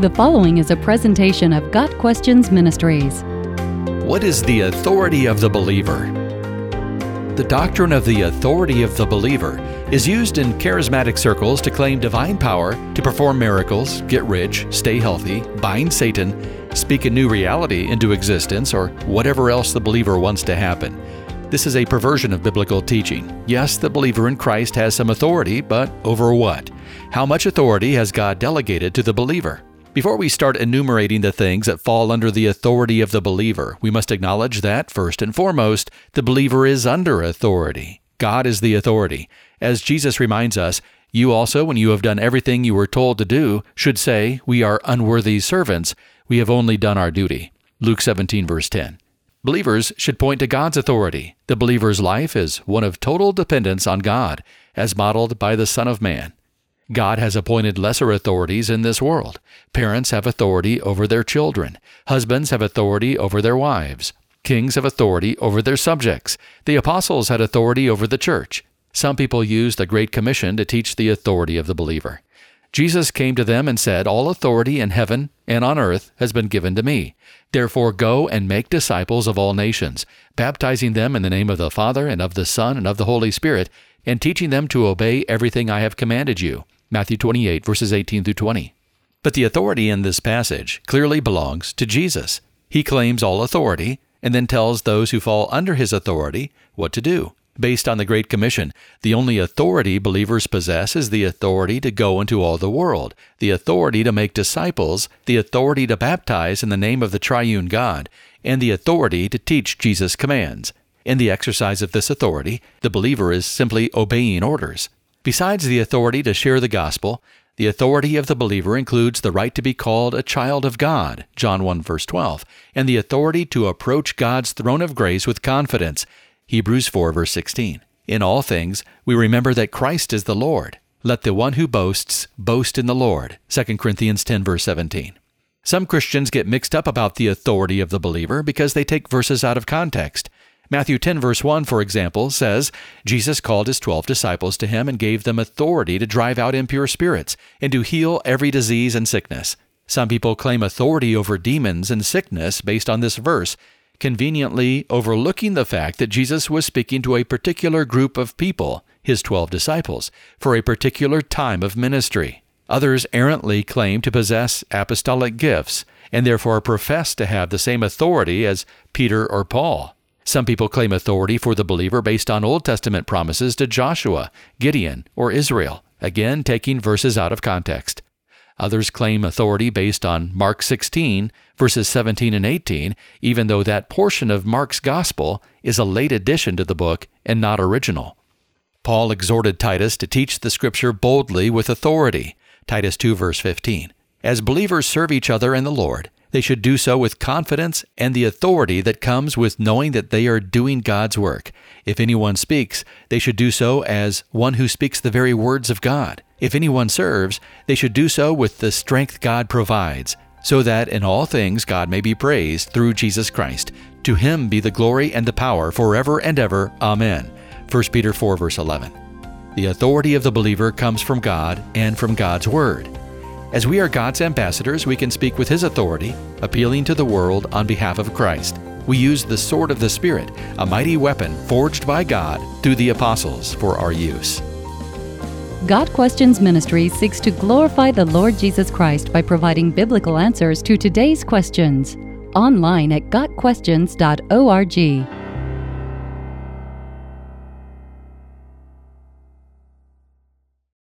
The following is a presentation of Got Questions Ministries. What is the authority of the believer? The doctrine of the authority of the believer is used in charismatic circles to claim divine power to perform miracles, get rich, stay healthy, bind Satan, speak a new reality into existence, or whatever else the believer wants to happen. This is a perversion of biblical teaching. Yes, the believer in Christ has some authority, but over what? How much authority has God delegated to the believer? Before we start enumerating the things that fall under the authority of the believer, we must acknowledge that, first and foremost, the believer is under authority. God is the authority. As Jesus reminds us, you also, when you have done everything you were told to do, should say, We are unworthy servants. We have only done our duty. Luke 17, verse 10. Believers should point to God's authority. The believer's life is one of total dependence on God, as modeled by the Son of Man. God has appointed lesser authorities in this world. Parents have authority over their children. Husbands have authority over their wives. Kings have authority over their subjects. The apostles had authority over the church. Some people use the Great Commission to teach the authority of the believer. Jesus came to them and said, All authority in heaven and on earth has been given to me. Therefore go and make disciples of all nations, baptizing them in the name of the Father and of the Son and of the Holy Spirit, and teaching them to obey everything I have commanded you. Matthew 28, verses 18 through 20. But the authority in this passage clearly belongs to Jesus. He claims all authority and then tells those who fall under his authority what to do. Based on the Great Commission, the only authority believers possess is the authority to go into all the world, the authority to make disciples, the authority to baptize in the name of the triune God, and the authority to teach Jesus' commands. In the exercise of this authority, the believer is simply obeying orders. Besides the authority to share the gospel, the authority of the believer includes the right to be called a child of God, John 1 verse 12, and the authority to approach God's throne of grace with confidence, Hebrews 4 verse 16. In all things, we remember that Christ is the Lord. Let the one who boasts boast in the Lord, 2 Corinthians 10 verse 17. Some Christians get mixed up about the authority of the believer because they take verses out of context. Matthew 10, verse 1, for example, says Jesus called his twelve disciples to him and gave them authority to drive out impure spirits and to heal every disease and sickness. Some people claim authority over demons and sickness based on this verse, conveniently overlooking the fact that Jesus was speaking to a particular group of people, his twelve disciples, for a particular time of ministry. Others errantly claim to possess apostolic gifts and therefore profess to have the same authority as Peter or Paul. Some people claim authority for the believer based on Old Testament promises to Joshua, Gideon, or Israel, again taking verses out of context. Others claim authority based on Mark 16, verses 17 and 18, even though that portion of Mark's gospel is a late addition to the book and not original. Paul exhorted Titus to teach the scripture boldly with authority. Titus 2, verse 15. As believers serve each other in the Lord, they should do so with confidence and the authority that comes with knowing that they are doing God's work. If anyone speaks, they should do so as one who speaks the very words of God. If anyone serves, they should do so with the strength God provides, so that in all things God may be praised through Jesus Christ. To him be the glory and the power forever and ever. Amen. 1 Peter 4 verse 11. The authority of the believer comes from God and from God's Word. As we are God's ambassadors, we can speak with His authority, appealing to the world on behalf of Christ. We use the sword of the Spirit, a mighty weapon forged by God through the apostles for our use. Got Questions Ministry seeks to glorify the Lord Jesus Christ by providing biblical answers to today's questions. Online at GotQuestions.org.